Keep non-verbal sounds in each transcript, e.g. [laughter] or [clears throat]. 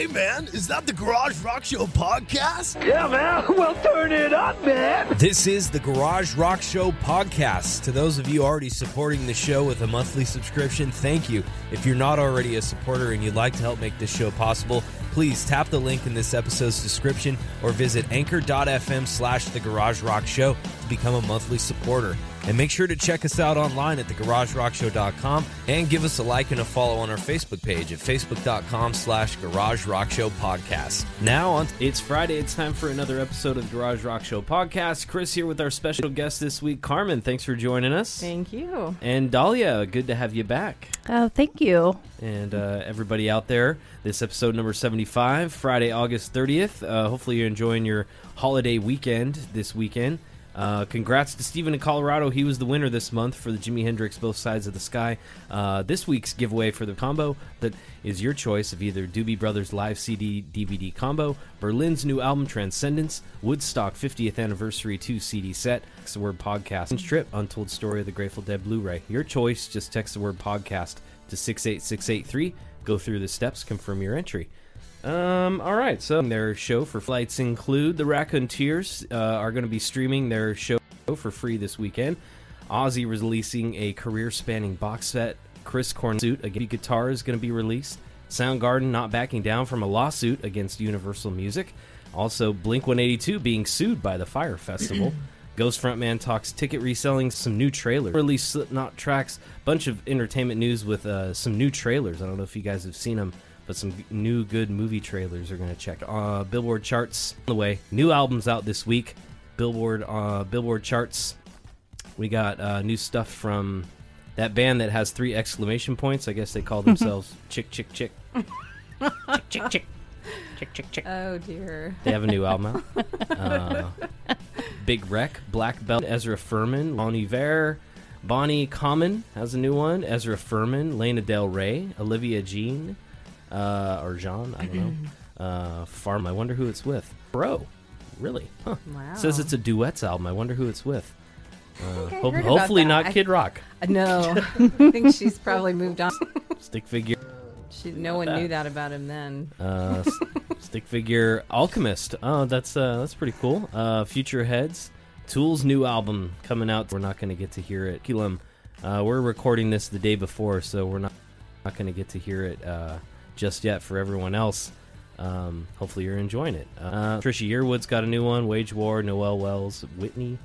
Hey, man, is that the Garage Rock Show podcast? Yeah, man. [laughs] Well, turn it up, man. This is the Garage Rock Show podcast. To those of you already supporting the show with a monthly subscription, thank you. If you're not already a supporter and you'd like to help make this show possible, please tap the link in this episode's description or visit anchor.fm slash the Garage Rock Show to become a monthly supporter. And make sure to check us out online at thegaragerockshow.com and give us a like and a follow on our Facebook page at facebook.com slash Garage Rock Show Podcast. Now on It's Friday. It's time for another episode of the Garage Rock Show podcast. Chris here with our special guest this week, Carmen. Thanks for joining us. Thank you. And Dahlia, good to have you back. Oh, thank you. And uh, everybody out there, this episode number 75, Friday, August 30th. Uh, hopefully, you're enjoying your holiday weekend this weekend. Uh, congrats to Steven in Colorado. He was the winner this month for the Jimi Hendrix Both Sides of the Sky. Uh, this week's giveaway for the combo that is your choice of either Doobie Brothers live CD DVD combo, Berlin's new album Transcendence, Woodstock 50th Anniversary 2 CD set, text the word podcast, trip, Untold Story of the Grateful Dead Blu ray. Your choice, just text the word podcast to 68683. Go through the steps, confirm your entry. Um, all right, so their show for flights include the Raconteurs uh, are going to be streaming their show for free this weekend. Ozzy releasing a career-spanning box set. Chris Cornsuit, a guitar is going to be released. Soundgarden not backing down from a lawsuit against Universal Music. Also, Blink 182 being sued by the Fyre Festival. [clears throat] Ghost frontman talks ticket reselling, some new trailers. Release Slipknot tracks, bunch of entertainment news with uh, some new trailers. I don't know if you guys have seen them, but some new good movie trailers are going to check. Uh, Billboard charts on the way. New albums out this week. Billboard uh, Billboard charts. We got uh, new stuff from that band that has three exclamation points. I guess they call [laughs] themselves Chick Chick Chick. Chick Chick Chick. Chick Chick Chick. Oh dear. They have a new album out. [laughs] Uh, Big Wreck, Black Belt, Ezra Furman, Bon Iver, Bonnie Common has a new one. Ezra Furman, Lana Del Rey, Olivia Jean, uh, or Jean, I don't know. [clears throat] Uh, Farm. I wonder who it's with. Bro, really? Huh. Wow. Says it's a duets album. I wonder who it's with. Uh, I hope- hopefully not I- Kid Rock. No, [laughs] I think she's probably moved on. [laughs] Stick figure. She, no one knew that about him then. Uh, [laughs] stick figure Alchemist. Oh, that's uh, that's pretty cool. Uh, Future Heads, Tool's new album coming out. We're not going to get to hear it. Kilum, uh, we're recording this the day before, so we're not not going to get to hear it uh, just yet. For everyone else, um, hopefully you're enjoying it. Uh, Trisha Yearwood's got a new one. Wage War, Noel Wells, Whitney.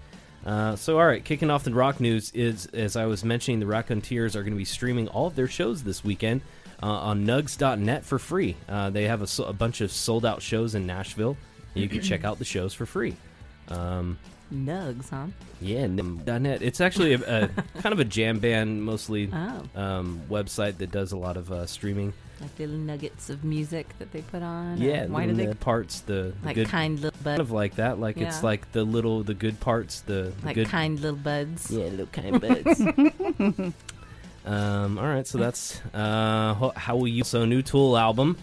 Uh, so, all right, kicking off the rock news is, as I was mentioning, the Raconteurs are going to be streaming all of their shows this weekend uh, on nugs.net for free. Uh, they have a, a bunch of sold out shows in Nashville. You can check out the shows for free. Um, Nugs, huh? yeah, net. It's actually a, a [laughs] kind of a jam band, mostly Oh, um, website that does a lot of uh, streaming. like little nuggets of music that they put on. Yeah, Why do the they parts the, the like good kind little kind buds? of like that? Like it's like the little the good parts, the, the Like good kind little buds. Yeah, little kind buds. [laughs] [laughs] um, all right, so that's uh, how will you? So new Tool album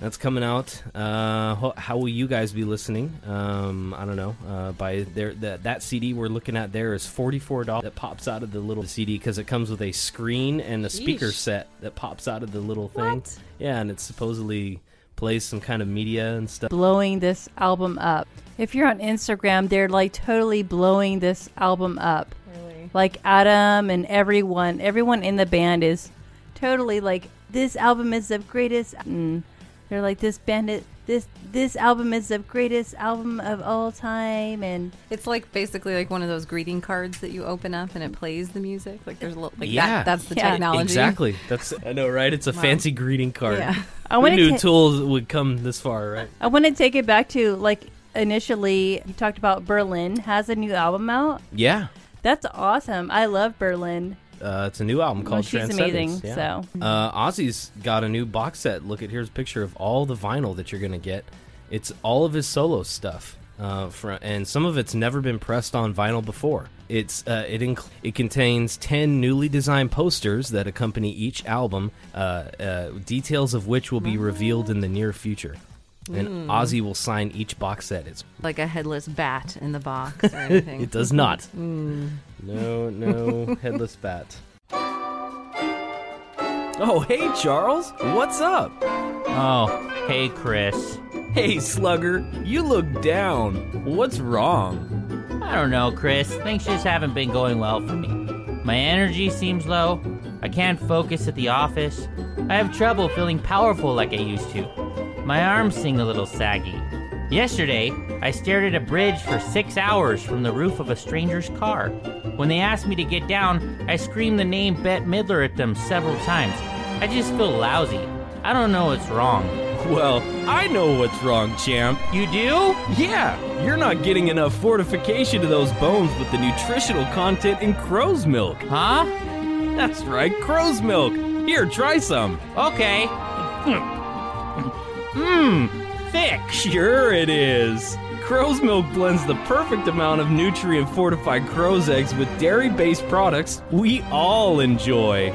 that's coming out. Uh, ho- how will you guys be listening? Um, I don't know. Uh, by there, that that CD we're looking at there is forty four dollars. That pops out of the little CD because it comes with a screen and a speaker set that pops out of the little thing. What? Yeah, and it supposedly plays some kind of media and stuff. Blowing this album up. If you're on Instagram, they're like totally blowing this album up. Really? Like Adam and everyone, everyone in the band is totally like this album is the greatest. And they're like this band is this this album is the greatest album of all time. And It's like basically like one of those greeting cards that you open up and it plays the music. Like there's a little like Yeah. that, that's the Yeah. technology. Exactly. That's [laughs] I know, right? It's a Wow. fancy greeting card. Yeah. [laughs] I want knew to tools would come this far, right? I want to take it back to like initially you talked about Berlin has a new album out. Yeah. That's awesome. I love Berlin. Uh, it's a new album Well, called she's Transcendence. amazing. Yeah. So Uh, Ozzy's got a new box set. Look at here's a picture of all the vinyl that you're gonna get. It's all of his solo stuff, uh, fr- and some of it's never been pressed on vinyl before. It's uh, it inc- it contains ten newly designed posters that accompany each album, uh, uh, details of which will be revealed in the near future. And Ozzy will sign each box set. It's Like a headless bat in the box or [laughs] anything. it does not. Mm. No, no [laughs] headless bat. Oh, hey, Charles. What's up? Oh, Hey, Chris. Hey, Slugger, you look down. What's wrong? I don't know, Chris. Things just haven't been going well for me. My energy seems low. I can't focus at the office. I have trouble feeling powerful like I used to. My arms seem a little saggy. Yesterday, I stared at a bridge for six hours from the roof of a stranger's car. When they asked me to get down, I screamed the name Bette Midler at them several times. I just feel lousy. I don't know what's wrong. Well, I know what's wrong, champ. You do? Yeah, you're not getting enough fortification to those bones with the nutritional content in crow's milk. Huh? That's right, crow's milk. Here, try some. Okay. [laughs] Mmm, thick. Sure it is. Crow's milk blends the perfect amount of nutrient fortified crow's eggs with dairy based products we all enjoy.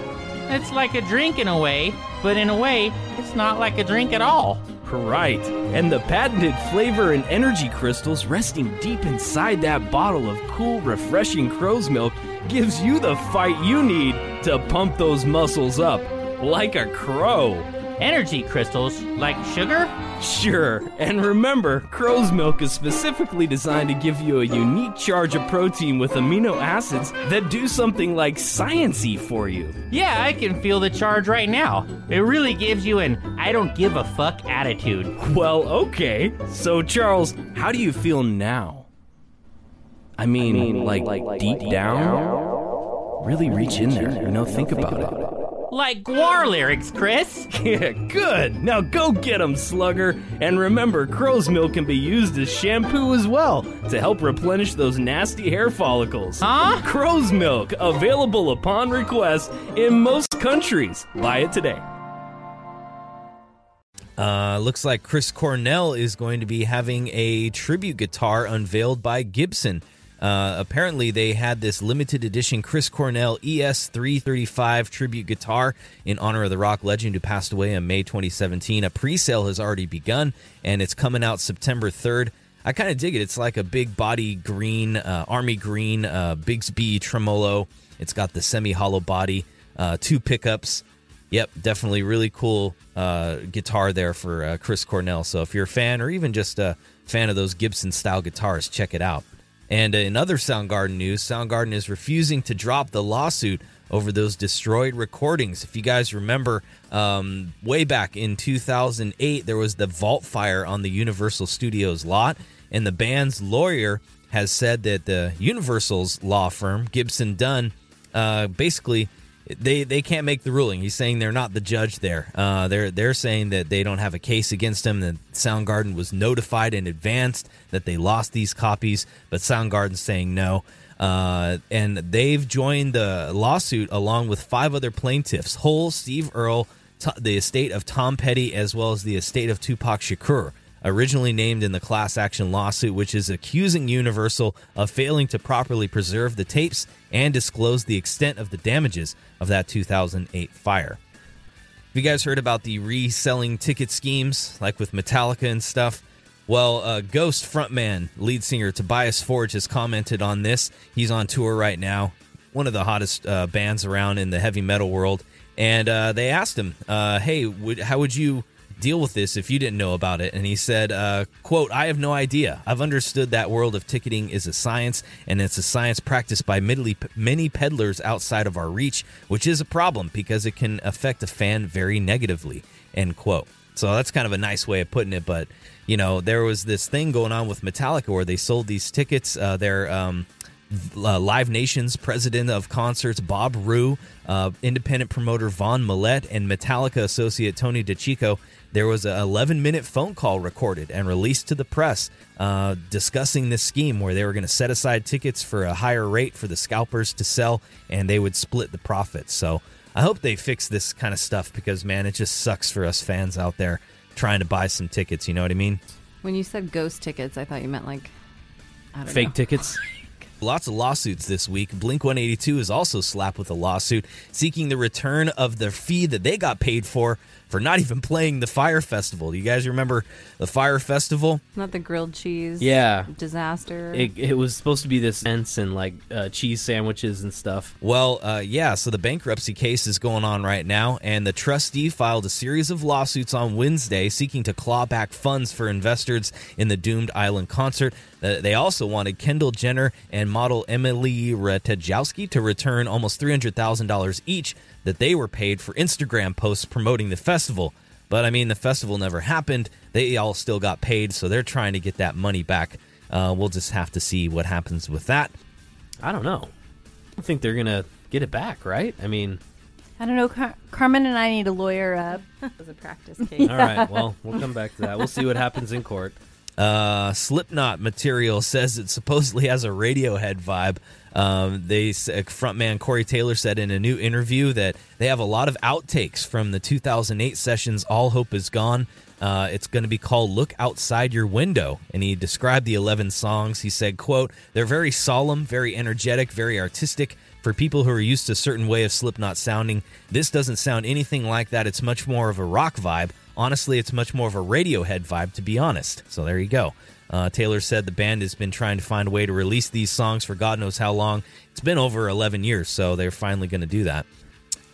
It's like a drink in a way, but in a way, it's not like a drink at all. Right. And the patented flavor and energy crystals resting deep inside that bottle of cool, refreshing crow's milk gives you the fight you need to pump those muscles up like a crow. Energy crystals, like sugar? Sure, and remember, crow's milk is specifically designed to give you a unique charge of protein with amino acids that do something like sciency for you. Yeah, I can feel the charge right now. It really gives you an I don't give a fuck attitude. Well, okay. So, Charles, how do you feel now? I mean, like, deep, down? Really reach in there, you know, think about it. Like Gwar lyrics, Chris. [laughs] Yeah, good. Now go get get 'em, slugger. And remember, crow's milk can be used as shampoo as well to help replenish those nasty hair follicles. Huh? Crow's milk, available upon request in most countries. Buy it today. Uh, looks like Chris Cornell is going to be having a tribute guitar unveiled by Gibson. Uh, apparently, they had this limited edition Chris Cornell ES335 tribute guitar in honor of the rock legend who passed away in May 2017. A pre sale has already begun, and it's coming out September 3rd. I kind of dig it. It's like a big body green, uh, army green, uh, Bigsby tremolo. It's got the semi hollow body, uh, two pickups. Yep, definitely really cool uh, guitar there for Chris Cornell. So if you're a fan or even just a fan of those Gibson style guitars, check it out. And in other Soundgarden news, Soundgarden is refusing to drop the lawsuit over those destroyed recordings. If you guys remember, um, way back in 2008, there was the vault fire on the Universal Studios lot, and the band's lawyer has said that the Universal's law firm, Gibson Dunn, uh, basically they they can't make the ruling. He's saying they're not the judge there. Uh, they're they're saying that they don't have a case against him. That Soundgarden was notified in advance that they lost these copies, but Soundgarden's saying no. Uh, and they've joined the lawsuit along with five other plaintiffs: Hole, Steve Earle, the estate of Tom Petty, as well as the estate of Tupac Shakur originally named in the class action lawsuit, which is accusing Universal of failing to properly preserve the tapes and disclose the extent of the damages of that 2008 fire. Have you guys heard about the reselling ticket schemes, like with Metallica and stuff? Well, uh, Ghost frontman, lead singer Tobias Forge has commented on this. He's on tour right now, one of the hottest uh, bands around in the heavy metal world. And uh, they asked him, uh, "Hey, would, how would you deal with this if you didn't know about it?" And he said, uh, "Quote: I have no idea. I've understood that world of ticketing is a science, and it's a science practiced by many, peddlers outside of our reach, which is a problem because it can affect a fan very negatively." End quote. So that's kind of a nice way of putting it, but you know, there was this thing going on with Metallica where they sold these tickets. Uh, their um, uh, Live Nation's president of concerts, Bob Roux, uh, independent promoter Vaughn Millette, and Metallica associate Tony DiCioccio. There was an 11 minute phone call recorded and released to the press uh, discussing this scheme where they were going to set aside tickets for a higher rate for the scalpers to sell and they would split the profits. So I hope they fix this kind of stuff because, man, it just sucks for us fans out there trying to buy some tickets. You know what I mean? When you said ghost tickets, I thought you meant like I don't Fake know. tickets. [laughs] Lots of lawsuits this week. Blink 182 is also slapped with a lawsuit seeking the return of the fee that they got paid for for not even playing the Fyre Festival. Do you guys remember the Fyre Festival? Not the grilled cheese. Yeah. Disaster. It, it was supposed to be this ents and like uh, cheese sandwiches and stuff. Well, uh, yeah, so the bankruptcy case is going on right now, and the trustee filed a series of lawsuits on Wednesday seeking to claw back funds for investors in the doomed island concert. Uh, they also wanted Kendall Jenner and model Emily Ratajkowski to return almost $300,000 each that they were paid for Instagram posts promoting the festival. But I mean, the festival never happened. They all still got paid, so they're trying to get that money back. Uh, we'll just have to see what happens with that. I don't know. I don't think they're gonna get it back, right? I mean, I don't know. Car- Carmen and I need a lawyer up. [laughs] as a practice [laughs] case. all right. Well, we'll come back to that. We'll see what happens in court. Uh, Slipknot material says it supposedly has a Radiohead vibe. Um, they uh, frontman Corey Taylor said in a new interview that they have a lot of outtakes from the 2008 sessions. All hope is gone. Uh, it's going to be called "Look Outside Your Window," and he described the 11 songs. He said, "quote They're very solemn, very energetic, very artistic." For people who are used to a certain way of Slipknot sounding, this doesn't sound anything like that. It's much more of a rock vibe. Honestly, it's much more of a Radiohead vibe, to be honest. So there you go. Uh, Taylor said the band has been trying to find a way to release these songs for God knows how long. It's been over 11 years, so they're finally going to do that.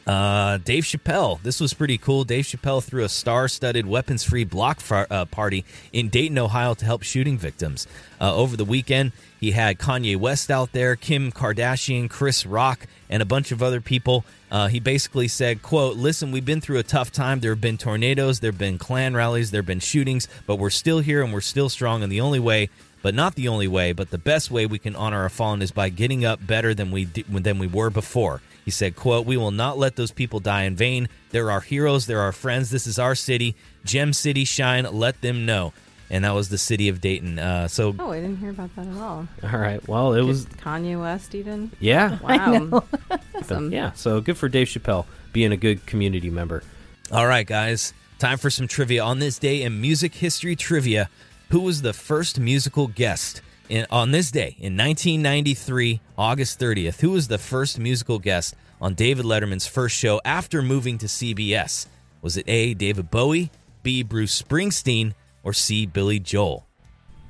Uh, Dave Chappelle. This was pretty cool. Dave Chappelle threw a star-studded weapons-free block far, uh, party in Dayton, Ohio, to help shooting victims. Uh, over the weekend, he had Kanye West out there, Kim Kardashian, Chris Rock, and a bunch of other people. Uh, he basically said, "quote Listen, we've been through a tough time. There have been tornadoes, there have been Klan rallies, there have been shootings, but we're still here and we're still strong. And the only way." But not the only way, but the best way we can honor our fallen is by getting up better than we than we were before. He said, quote, We will not let those people die in vain. They're our heroes. They're our friends. This is our city. Gem City shine. Let them know. And that was the city of Dayton. Uh, so, Oh, I didn't hear about that at all. All right. Well, it was Kanye West even. yeah, Wow. [laughs] awesome. [laughs] yeah. So good for Dave Chappelle being a good community member. all right, guys, time for some trivia. On this day in music history trivia, who was the first musical guest in, on this day in 1993, August 30th? Who was the first musical guest on David Letterman's first show after moving to CBS? Was it A, David Bowie, B, Bruce Springsteen, or C, Billy Joel?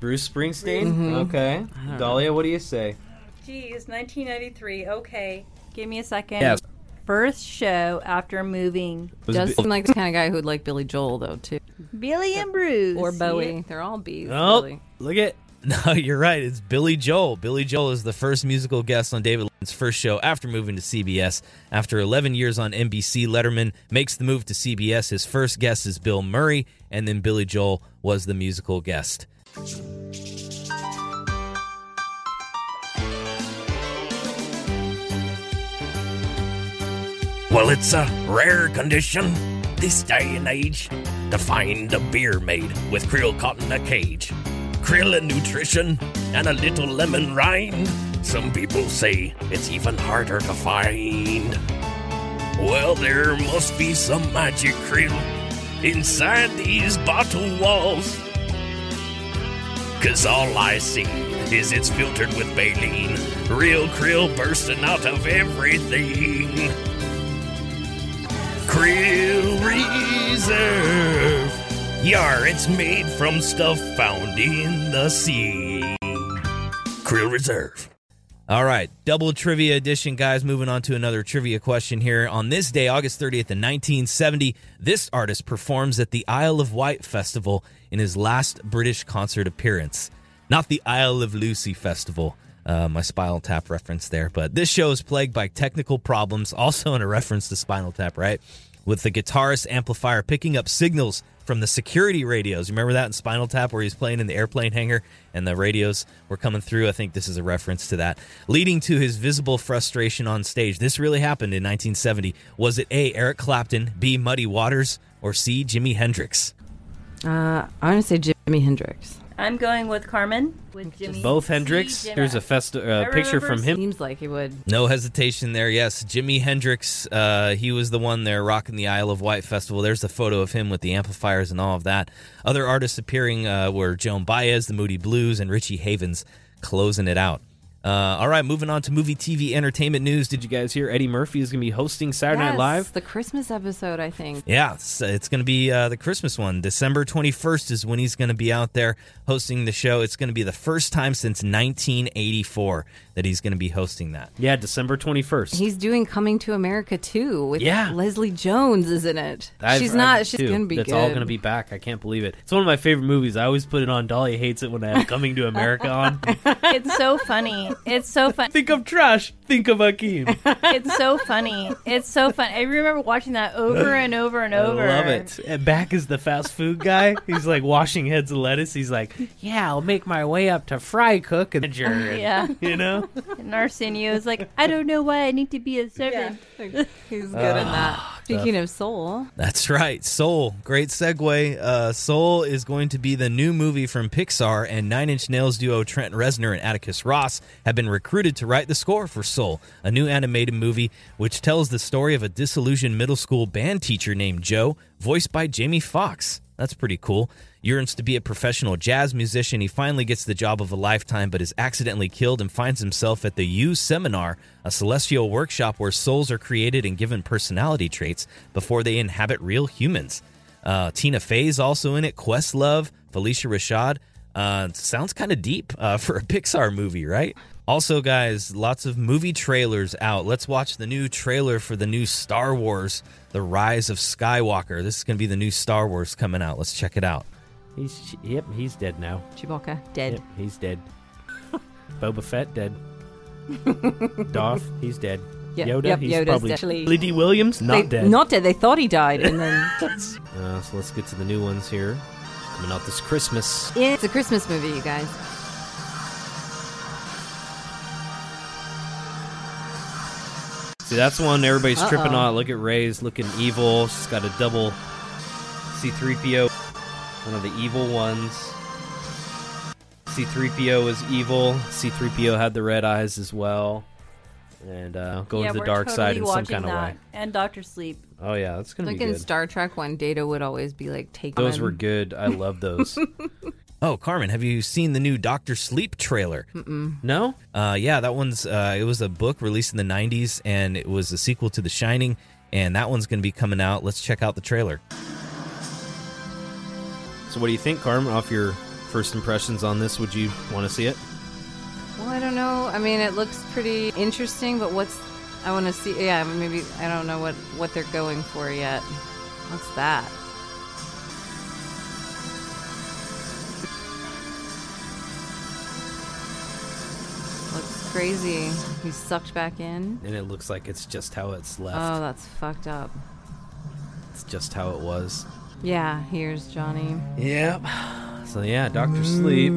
Bruce Springsteen. Okay. Dahlia, what do you say? Geez, 1993. Okay. Give me a second. Yes. First show after moving. Does Bi- seem like the kind of guy who'd like Billy Joel though too, Billy and Bruce. or Bowie. They're all B's. oh, really. look at [laughs] No, you're right. It's Billy Joel. Billy Joel is the first musical guest on David Letterman's first show after moving to CBS. After 11 years on NBC, Letterman makes the move to CBS. His first guest is Bill Murray, and then Billy Joel was the musical guest. Well, it's a rare condition this day and age to find a beer made with krill caught in a cage. Krill and nutrition and a little lemon rind. Some people say it's even harder to find. Well, there must be some magic krill inside these bottle walls. Cause all I see is it's filtered with baleen. Real krill bursting out of everything. Krill Reserve. Yar, it's made from stuff found in the sea. Krill Reserve. All right, double trivia edition, guys. Moving on to another trivia question here. On this day, August 30th, in 1970, this artist performs at the Isle of Wight Festival in his last British concert appearance. Not the Isle of Lucy Festival. Uh, my Spinal Tap reference there. But this show is plagued by technical problems, [laughs] also in a reference to Spinal Tap, right? With the guitarist amplifier picking up signals from the security radios. Remember that in Spinal Tap where he's playing in the airplane hangar and the radios were coming through? I think this is a reference to that. Leading to his visible frustration on stage. This really happened in 1970. Was it A, Eric Clapton, B, Muddy Waters, or C, Jimi Hendrix? Uh, I'm gonna say Jimi Hendrix. I'm going with Carmen. With Jimmy. both Hendrix. Jimmy. Here's a fest- uh, picture from him. Seems like he would. No hesitation there. Yes, Jimi Hendrix. Uh, he was the one there rocking the Isle of Wight festival. There's the photo of him with the amplifiers and all of that. Other artists appearing uh, were Joan Baez, the Moody Blues, and Richie Havens closing it out. Uh, all right, moving on to movie, TV, entertainment news. Did Did you guys hear Eddie Murphy is going to be hosting Saturday Night Yes, Live? the Christmas episode, I think. Yeah, it's, it's going to be uh, the Christmas one. December 21st is when he's going to be out there hosting the show. It's going to be the first time since 1984 that he's going to be hosting that. Yeah, December 21st. He's doing Coming to America too with Yeah. Leslie Jones, isn't it? I've- she's I've- not. She's gonna be That's good. all gonna be back. I can't believe it. It's one of my favorite movies. I always put it on. Dolly hates it when I have [laughs] Coming to America on. It's so funny. [laughs] It's so fun. think of trash. Think of Akeem. [laughs] It's so funny. It's so fun. I remember watching that over and over and over. I love it. And back is the fast food guy. He's like washing heads of lettuce. He's like, "Yeah, I'll make my way up to fry cook and [laughs] Yeah. you know." And Arsenio is like, I don't know why I need to be a servant. He's good in that. Ah, Speaking of soul, That's right. Soul. Great segue. Uh, Soul is going to be the new movie from Pixar, and Nine Inch Nails duo Trent Reznor and Atticus Ross have been recruited to write the score for Soul, a new animated movie which tells the story of a disillusioned middle school band teacher named Joe, voiced by Jamie Foxx. That's pretty cool. Yearns to be a professional jazz musician. He finally gets the job of a lifetime, but is accidentally killed and finds himself at the U Seminar, a celestial workshop where souls are created and given personality traits before they inhabit real humans. Uh, Tina Fey's also in it. Questlove, Phylicia Rashad. Uh, sounds kind of deep uh, [laughs] for a Pixar movie, right? Also, guys, lots of movie trailers out. Let's watch the new trailer for the new Star Wars, The Rise of Skywalker. This is going to be the new Star Wars coming out. Let's check it out. He's yep, he's dead now. Chewbacca dead. Yep, he's dead. Boba Fett dead. [laughs] Darth, he's dead. Yep, Yoda, yep, he's Yoda's probably dead. Billy Dee Williams, not They- dead. Not dead. They thought he died, and then [laughs] Uh, so let's get to the new ones here. Coming out this Christmas. it's a Christmas movie, you guys. See, that's one everybody's tripping Uh-oh. on. Look at Rey's looking evil. She's got a double C3PO, one of the evil ones. C3PO is evil. C3PO had the red eyes as well. And uh, going yeah, to the dark totally side in some kind of that. way. And Doctor Sleep. Oh, yeah, that's going to Like be in. Star Trek, when Data would always be like taking. Those were good. I love those. [laughs] Oh, Carmen, have you seen the new Doctor Sleep trailer? no? Uh, yeah, that one's uh, it was a book released in the '90s, and it was a sequel to The Shining, and that one's going to be coming out. Let's check out the trailer. So, what do you think, Carmen, off your first impressions on this? Would you want to see it? Well, I don't know. I mean, it looks pretty interesting, but what's I want to see? Yeah, maybe I don't know what what they're going for yet. What's that? Crazy. He's sucked back in. And it looks like it's just how it's left. Oh, that's fucked up. it's just how it was. Yeah, here's Johnny. Yep. So yeah, Doctor Sleep,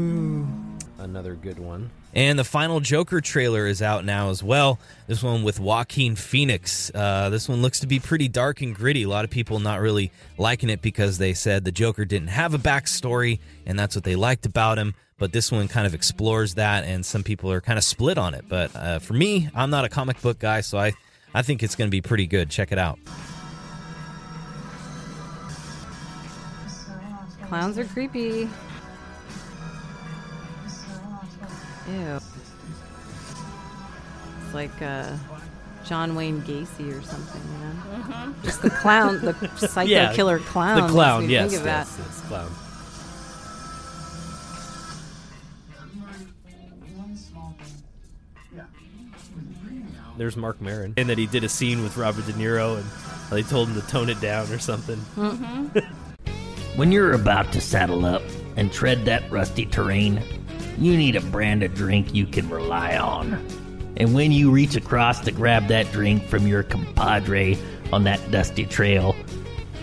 another good one. And the final Joker trailer is out now as well. This one with Joaquin Phoenix. Uh, this one looks to be pretty dark and gritty. A lot of people not really liking it because they said the Joker didn't have a backstory, and that's what they liked about him. But this one kind of explores that, and some people are kind of split on it. But uh, for me, I'm not a comic book guy, so I, I think it's going to be pretty good. Check it out. Clowns are creepy. Ew. It's like uh, John Wayne Gacy or something, you know? Just the clown, the [laughs] psycho Yeah, killer clown. the clown, yes, Think of that. yes, yes, clown. There's Marc Maron, and that he did a scene with Robert De Niro, and they told him to tone it down or something. Mm-hmm. [laughs] When you're about to saddle up and tread that rusty terrain, you need a brand of drink you can rely on. And when you reach across to grab that drink from your compadre on that dusty trail,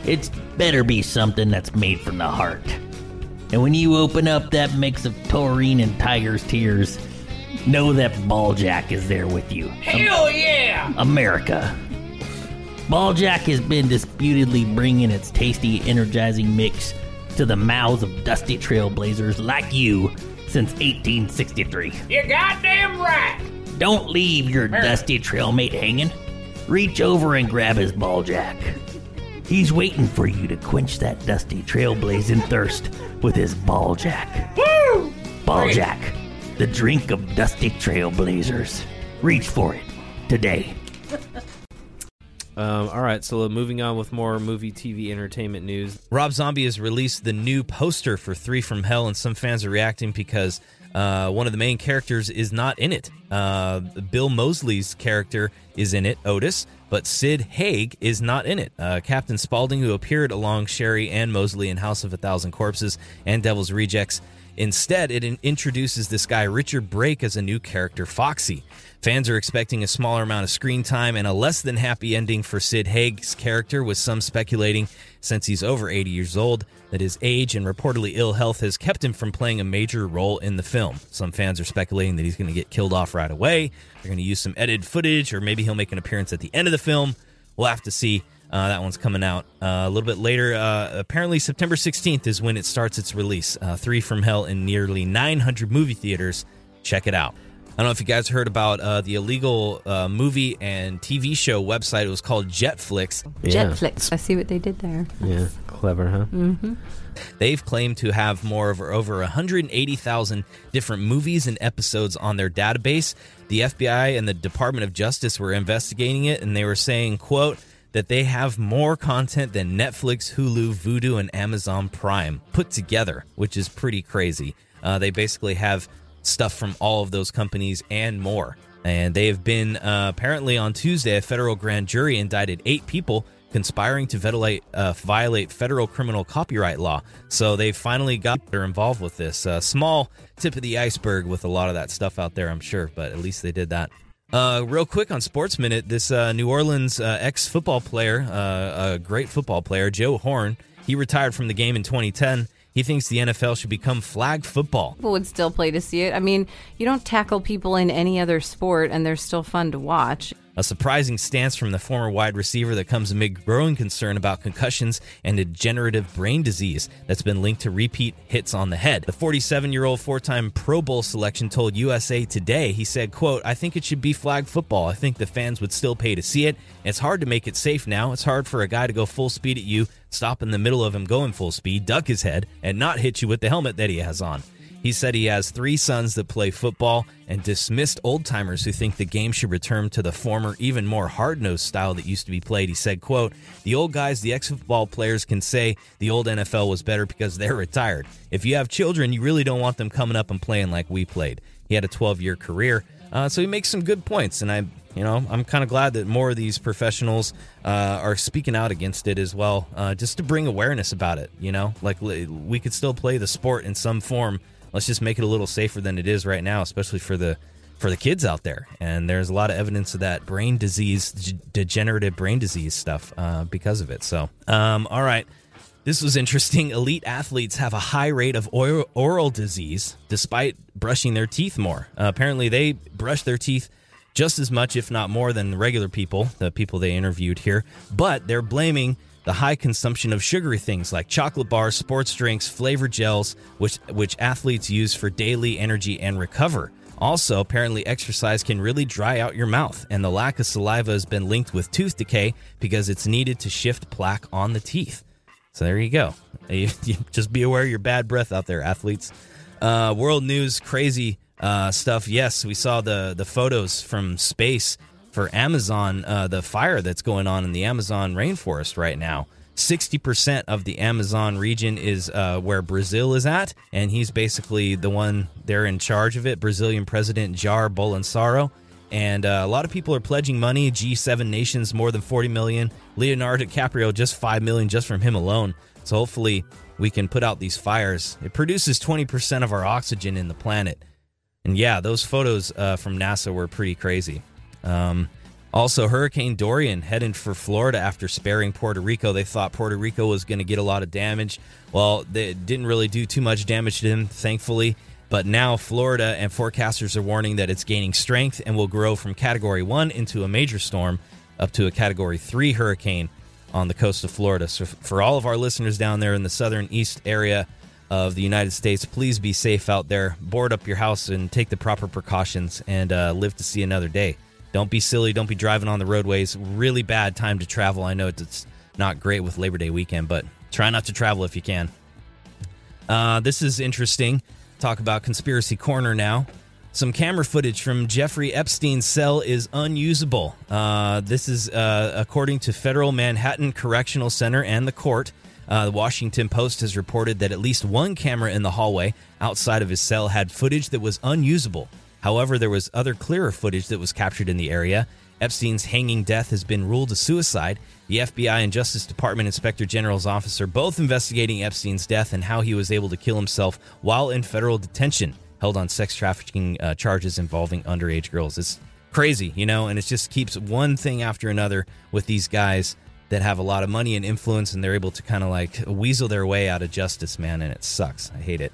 it's better be something that's made from the heart. And when you open up that mix of taurine and tiger's tears, know that Balljack is there with you. Hell yeah! America. Balljack has been disputedly bringing its tasty, energizing mix to the mouths of dusty trailblazers like you since 1863. You goddamn right. Don't leave your dusty trailmate hanging. Reach over and grab his Balljack. He's waiting for you to quench that dusty trailblazing thirst with his Balljack. Woo! Balljack, The drink of dusty trailblazers. Reach for it today. Um, all right, so moving on with more movie, TV, entertainment news. Rob Zombie has released the new poster for Three from Hell, and some fans are reacting because uh, one of the main characters is not in it. Uh, Bill Moseley's character is in it, Otis, but Sid Haig is not in it. Uh, Captain Spaulding, who appeared along Sheri and Moseley in House of a Thousand Corpses and Devil's Rejects, Instead, it introduces this guy, Richard Brake, as a new character, Foxy. Fans are expecting a smaller amount of screen time and a less than happy ending for Sid Haig's character, with some speculating, since he's over 80 years old, that his age and reportedly ill health has kept him from playing a major role in the film. Some fans are speculating that he's going to get killed off right away. They're going to use some edited footage, or maybe he'll make an appearance at the end of the film. We'll have to see. Uh, that one's coming out uh, a little bit later. Uh, apparently, September 16th is when it starts its release. Uh, Three from Hell in nearly 900 movie theaters. Check it out. I don't know if you guys heard about uh, the illegal uh, movie and TV show website. It was called Jetflix. Yeah. Jetflix. I see what they did there. Yeah, clever, huh? Mm-hmm. They've claimed to have more over over 180,000 different movies and episodes on their database. The FBI and the Department of Justice were investigating it, and they were saying, "quote." That they have more content than Netflix, Hulu, Vudu, and Amazon Prime put together, which is pretty crazy. Uh, they basically have stuff from all of those companies and more. And they have been uh, apparently on Tuesday, a federal grand jury indicted eight people conspiring to violate, uh, violate federal criminal copyright law. So they finally got they're involved with this. Uh, small tip of the iceberg with a lot of that stuff out there, I'm sure, but at least they did that. Uh, real quick on Sports Minute, this uh, New Orleans uh, ex football player, uh, a great football player, Joe Horn, he retired from the game in 2010. He thinks the NFL should become flag football. People would still play to see it. I mean, you don't tackle people in any other sport, and they're still fun to watch. A surprising stance from the former wide receiver that comes amid growing concern about concussions and degenerative brain disease that's been linked to repeat hits on the head. The 47-year-old four-time Pro Bowl selection told USA Today, he said, quote, I think it should be flag football. I think the fans would still pay to see it. It's hard to make it safe now. It's hard for a guy to go full speed at you, stop in the middle of him going full speed, duck his head, and not hit you with the helmet that he has on. He said he has three sons that play football and dismissed old timers who think the game should return to the former, even more hard nosed style that used to be played. He said, quote, The old guys, the ex football players can say the old NFL was better because they're retired. If you have children, you really don't want them coming up and playing like we played. He had a 12 year career. Uh, so he makes some good points, and I, you know, I'm kind of glad that more of these professionals uh, are speaking out against it as well, uh, just to bring awareness about it. You know, like we could still play the sport in some form let's just make it a little safer than it is right now, especially for the for the kids out there. And there's a lot of evidence of that brain disease, d- degenerative brain disease stuff uh, because of it. So, um, all right. This was interesting. Elite athletes have a high rate of oral, oral disease despite brushing their teeth more. Uh, apparently, they brush their teeth just as much, if not more, than regular people, the people they interviewed here. But they're blaming the high consumption of sugary things like chocolate bars, sports drinks, flavored gels, which which athletes use for daily energy and recover. Also, apparently exercise can really dry out your mouth, and the lack of saliva has been linked with tooth decay because it's needed to shift plaque on the teeth. So there you go. [laughs] Just be aware of your bad breath out there, athletes. Uh, world news, crazy uh, stuff. Yes, we saw the the photos from space for Amazon, uh, the fire that's going on in the Amazon rainforest right now. 60% of the Amazon region is uh, where Brazil is at, and he's basically the one they're in charge of it, Brazilian President Jair Bolsonaro. And uh, a lot of people are pledging money. G7 nations more than 40 million. Leonardo DiCaprio just 5 million just from him alone. So hopefully we can put out these fires. It produces 20% of our oxygen in the planet. And yeah, those photos uh, from NASA were pretty crazy. Um, also, Hurricane Dorian heading for Florida after sparing Puerto Rico. They thought Puerto Rico was going to get a lot of damage. Well, they didn't really do too much damage to them, thankfully. But now Florida and forecasters are warning that it's gaining strength and will grow from Category 1 into a major storm up to a Category 3 hurricane on the coast of Florida. So, for all of our listeners down there in the southern east area of the United States, please be safe out there. Board up your house and take the proper precautions and uh, live to see another day. Don't be silly. Don't be driving on the roadways. Really bad time to travel. I know it's not great with Labor Day weekend, but try not to travel if you can. Uh, this is interesting. Talk about Conspiracy Corner now. Some camera footage from Jeffrey Epstein's cell is unusable. Uh, this is uh, according to Federal Manhattan Correctional Center and the court. Uh, the Washington Post has reported that at least one camera in the hallway outside of his cell had footage that was unusable. However, there was other clearer footage that was captured in the area. Epstein's hanging death has been ruled a suicide. The FBI and Justice Department Inspector General's office are both investigating Epstein's death and how he was able to kill himself while in federal detention, held on sex trafficking uh, charges involving underage girls. It's crazy, you know, and it just keeps one thing after another with these guys that have a lot of money and influence and they're able to kind of like weasel their way out of justice, man, and it sucks. I hate it.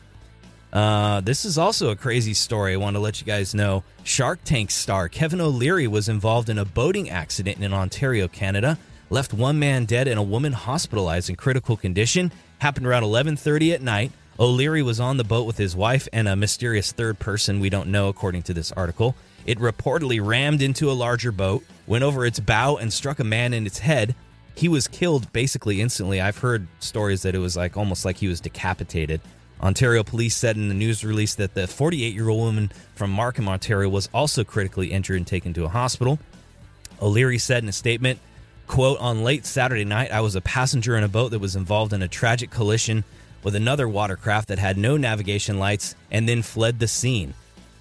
Uh, this is also a crazy story. I want to let you guys know. Shark Tank star Kevin O'Leary was involved in a boating accident in Ontario, Canada. Left one man dead and a woman hospitalized in critical condition. Happened around 11:30 at night. O'Leary was on the boat with his wife and a mysterious third person we don't know, according to this article. It reportedly rammed into a larger boat, went over its bow, and struck a man in its head. He was killed basically instantly. I've heard stories that it was like almost like he was decapitated. Ontario police said in the news release that the 48 year old woman from Markham, Ontario, was also critically injured and taken to a hospital. O'Leary said in a statement, quote, on late Saturday night, I was a passenger in a boat that was involved in a tragic collision with another watercraft that had no navigation lights and then fled the scene.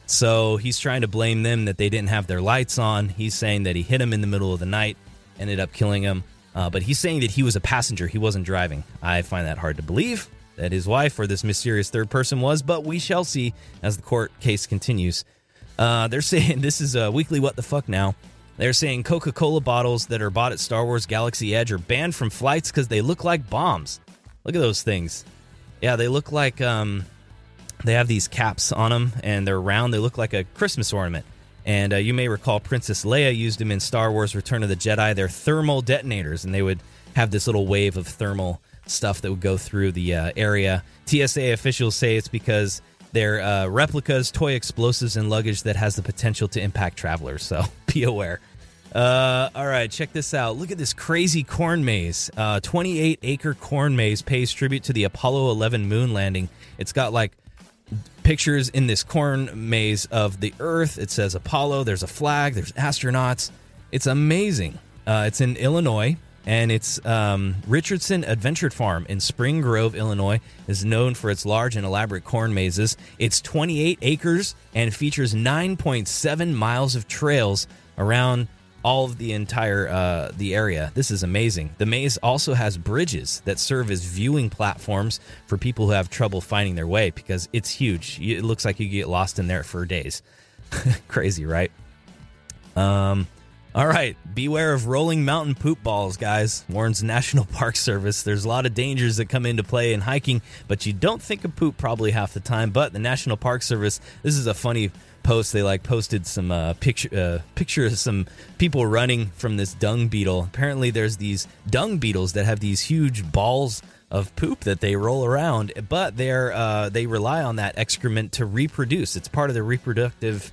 So he's trying to blame them that they didn't have their lights on. He's saying that he hit him in the middle of the night, ended up killing him. Uh, but he's saying that he was a passenger, he wasn't driving. I find that hard to believe that his wife or this mysterious third person was, but we shall see as the court case continues. Uh, they're [laughs] saying this is a weekly what the fuck now. They're saying Coca Cola bottles that are bought at Star Wars Galaxy Edge are banned from flights because they look like bombs. Look at those things. Yeah, they look like um, they have these caps on them and they're round. They look like a Christmas ornament. And uh, you may recall Princess Leia used them in Star Wars Return of the Jedi. They're thermal detonators, and they would have this little wave of thermal stuff that would go through the uh, area. TSA officials say it's because they're uh, replicas, toy explosives, and luggage that has the potential to impact travelers. So [laughs] be aware. Uh, all right, check this out. Look at this crazy corn maze. Uh, 28 acre corn maze pays tribute to the Apollo 11 moon landing. It's got like pictures in this corn maze of the Earth. It says Apollo. There's a flag. There's astronauts. It's amazing. Uh, it's in Illinois, and it's um, Richardson Adventure Farm in Spring Grove, Illinois. is known for its large and elaborate corn mazes. It's 28 acres and features 9.7 miles of trails around all of the entire uh, the area. This is amazing. The maze also has bridges that serve as viewing platforms for people who have trouble finding their way because it's huge. It looks like you get lost in there for days. [laughs] Crazy, right? Um, all right. Beware of rolling mountain poop balls, guys. Warns National [laughs] Park Service. There's a lot of dangers that come into play in hiking, but you don't think of poop probably half the time. But the National Park Service, this is a funny post. They like posted some uh, picture uh, picture of some people running from this dung beetle. Apparently, there's these dung beetles that have these huge balls of poop that they roll around, but they're uh, they rely on that excrement to reproduce. It's part of their reproductive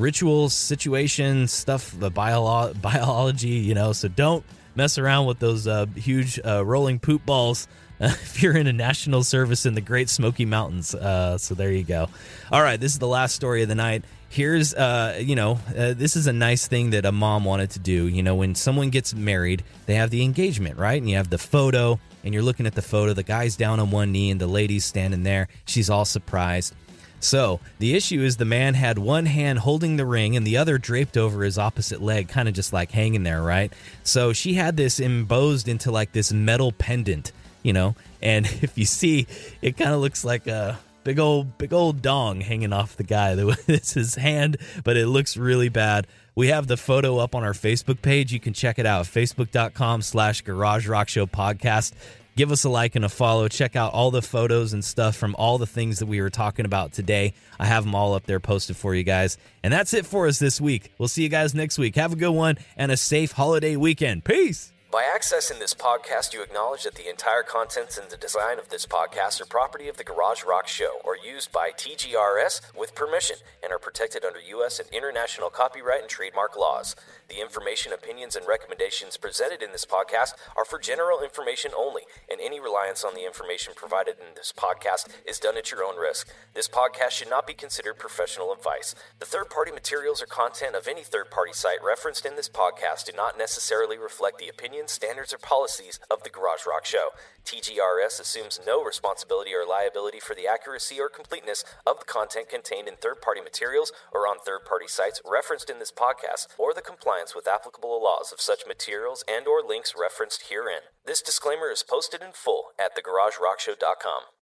rituals, situations, stuff, the bio- [laughs] biology, you know. So don't mess around with those uh, huge uh, rolling poop balls [laughs] if you're in a national service in the Great Smoky Mountains. Uh, so there you go. All right, this is the last story of the night. Here's, uh, you know, uh, this is a nice thing that a mom wanted to do. You know, when someone gets married, they have the engagement, right? And you have the photo, and you're looking at the photo. The guy's down on one knee, and the lady's standing there. She's all surprised. So the issue is the man had one hand holding the ring and the other draped over his opposite leg, kind of just like hanging there, right? So she had this embossed into like this metal pendant you know. And [laughs] if you see, it kind of looks like a big old big old dong hanging off the guy. [laughs] It's his hand, but it looks really bad. We have the photo up on our Facebook page. You can check it out. Facebook.com slash Garage Rock Show Podcast. Give us a like and a follow. Check out all the photos and stuff from all the things that we were talking about today. I have them all up there posted for you guys. And that's it for us this week. We'll see you guys next week. Have a good one and a safe holiday weekend. Peace. By accessing this podcast, you acknowledge that the entire contents and the design of this podcast are property of the Garage Rock Show or used by TGRS with permission and are protected under U.S. and international copyright and trademark laws. The information, opinions, and recommendations presented in this podcast are for general information only, and any reliance on the information provided in this podcast is done at your own risk. This podcast should not be considered professional advice. The third party materials or content of any third party site referenced in this podcast do not necessarily reflect the standards, or policies of the Garage Rock Show. TGRS assumes no responsibility or liability for the accuracy or completeness of the content contained in third party materials or on third party sites referenced in this podcast or the compliance with applicable laws of such materials and or links referenced herein. This disclaimer is posted in full at thegaragerockshow.com.